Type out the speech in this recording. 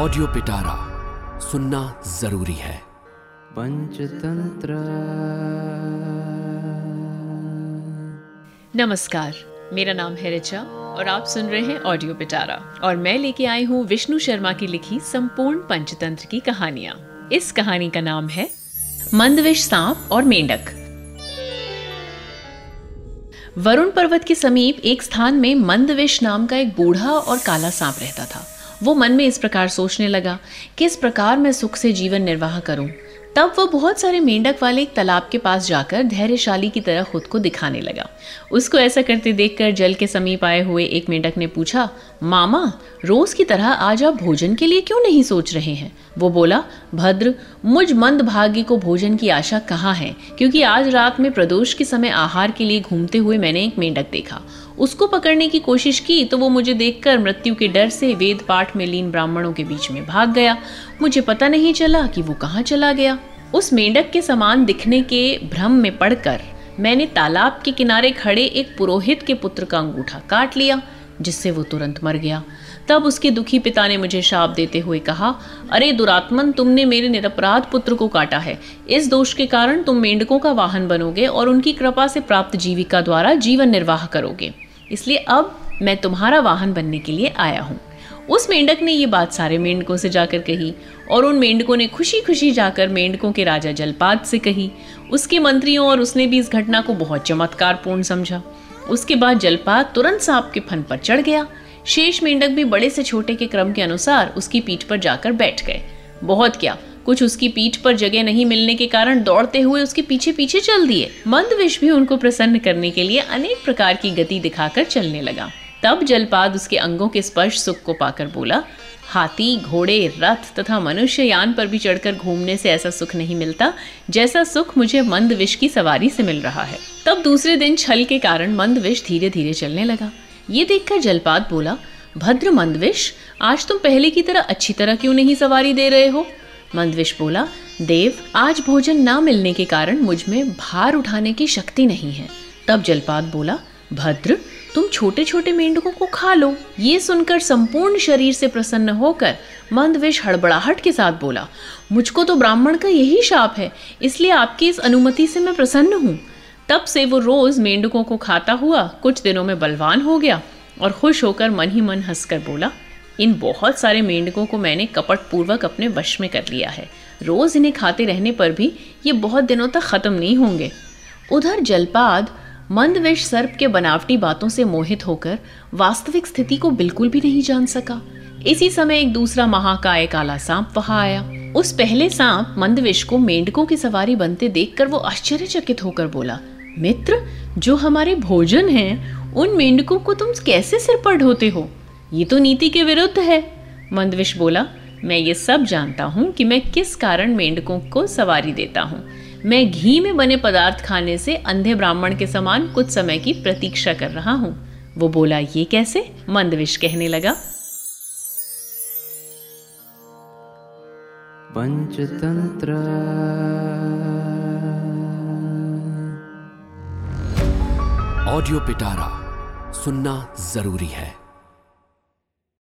Audio पिटारा सुनना ज़रूरी है। पंचतंत्र। नमस्कार मेरा नाम है रिचा और आप सुन रहे हैं ऑडियो पिटारा और मैं लेके आई हूँ विष्णु शर्मा की लिखी संपूर्ण पंचतंत्र की कहानियाँ। इस कहानी का नाम है मंदविश सांप और मेंढक। वरुण पर्वत के समीप एक स्थान में मंदविश नाम का एक बूढ़ा और काला सांप रहता था। वो मन में इस प्रकार सोचने लगा किस प्रकार मैं सुख से जीवन निर्वाह करूँ। तब वह बहुत सारे मेंढक वाले एक तालाब के पास जाकर धैर्यशाली की तरह खुद को दिखाने लगा। उसको ऐसा करते देखकर जल के समीप आए हुए एक मेंढक ने पूछा, मामा, रोज की तरह आज आप भोजन के लिए क्यों नहीं सोच रहे हैं? वो बोला, भद्र, मुझ मंद भाग्य को भोजन की आशा कहाँ है? क्योंकि आज रात में प्रदोष के समय आहार के लिए घूमते हुए मैंने एक मेंढक देखा। उसको पकड़ने की कोशिश की तो वो मुझे देखकर मृत्यु के डर से वेद पाठ में लीन ब्राह्मणों के बीच में भाग गया। मुझे पता नहीं चला कि वो कहाँ चला गया। उस मेंढक के समान दिखने के भ्रम में पड़कर मैंने तालाब के किनारे खड़े एक पुरोहित के पुत्र का अंगूठा काट लिया, जिससे वो तुरंत मर गया। तब उसके दुखी पिता ने मुझे शाप देते हुए कहा, अरे दुरात्मन, तुमने मेरे निरपराध पुत्र को काटा है। इस दोष के कारण तुम मेंढकों का वाहन बनोगे और उनकी कृपा से प्राप्त जीविका द्वारा जीवन निर्वाह करोगे। इसलिए अब मैं तुम्हारा वाहन बनने के लिए आया हूँ। उस मेंढक ने ये बात सारे मेंढकों से जाकर कही और उन मेंढकों ने खुशी खुशी जाकर मेंढकों के राजा जलपात से कही। उसके मंत्रियों और उसने भी इस घटना को बहुत चमत्कारपूर्ण समझा। उसके बाद जलपात तुरंत सांप के फन पर चढ़ गया। शेष मेंढक भी बड़े से छोटे के क्रम के अनुसार उसकी पीठ पर जाकर बैठ गए। बहुत क्या कुछ उसकी पीठ पर जगह नहीं मिलने के कारण दौड़ते हुए उसके पीछे पीछे चल दिए। मंद मंदविश भी उनको प्रसन्न करने के लिए अनेक प्रकार की गति दिखाकर चलने लगा। तब जलपाद उसके अंगों के स्पर्श सुख को पाकर बोला, हाथी, घोड़े, रथ तथा मनुष्य यान पर भी चढ़कर घूमने से ऐसा सुख नहीं मिलता, जैसा सुख मुझे मंद विष की सवारी से मिल रहा है। तब दूसरे दिन छल के कारण मंद विष धीरे धीरे चलने लगा। ये देखकर जलपाद बोला, भद्र मंदविश आज तुम पहले की तरह अच्छी तरह क्यों नहीं सवारी दे रहे हो? मंदविश बोला, देव, आज भोजन ना मिलने के कारण मुझमें भार उठाने की शक्ति नहीं है। तब जलपात बोला, भद्र, तुम छोटे छोटे मेंढकों को खा लो। ये सुनकर संपूर्ण शरीर से प्रसन्न होकर मंदविश हड़बड़ाहट के साथ बोला, मुझको तो ब्राह्मण का यही शाप है, इसलिए आपकी इस अनुमति से मैं प्रसन्न हूँ। तब से वो रोज मेंढकों को खाता हुआ कुछ दिनों में बलवान हो गया और खुश होकर मन ही मन हंसकर बोला इन बहुत सारे मेंढकों को मैंने कपट पूर्वक अपने वश में कर लिया है। रोज इन्हें खाते रहने पर भी ये बहुत दिनों तक खत्म नहीं होंगे। उधर जलपाद मंदवेश सर्प के बनावटी बातों से मोहित होकर वास्तविक स्थिति को बिल्कुल भी नहीं जान सका। इसी समय एक दूसरा महाकाय काला सांप वहाँ आया। उस पहले सांप मंदवेश को मेंढकों की सवारी बनते देखकर वो आश्चर्यचकित होकर बोला, मित्र, जो हमारे भोजन हैं, उन मेंढकों को तुम कैसे सिर पर ढोते हो? ये तो नीति के विरुद्ध है। मंदविश बोला, मैं ये सब जानता हूँ कि मैं किस कारण मेंढकों को सवारी देता हूँ। मैं घी में बने पदार्थ खाने से अंधे ब्राह्मण के समान कुछ समय की प्रतीक्षा कर रहा हूँ। वो बोला, ये कैसे? मंदविश कहने लगा, पंचतंत्र। ऑडियो पिटारा, सुनना ज़रूरी है।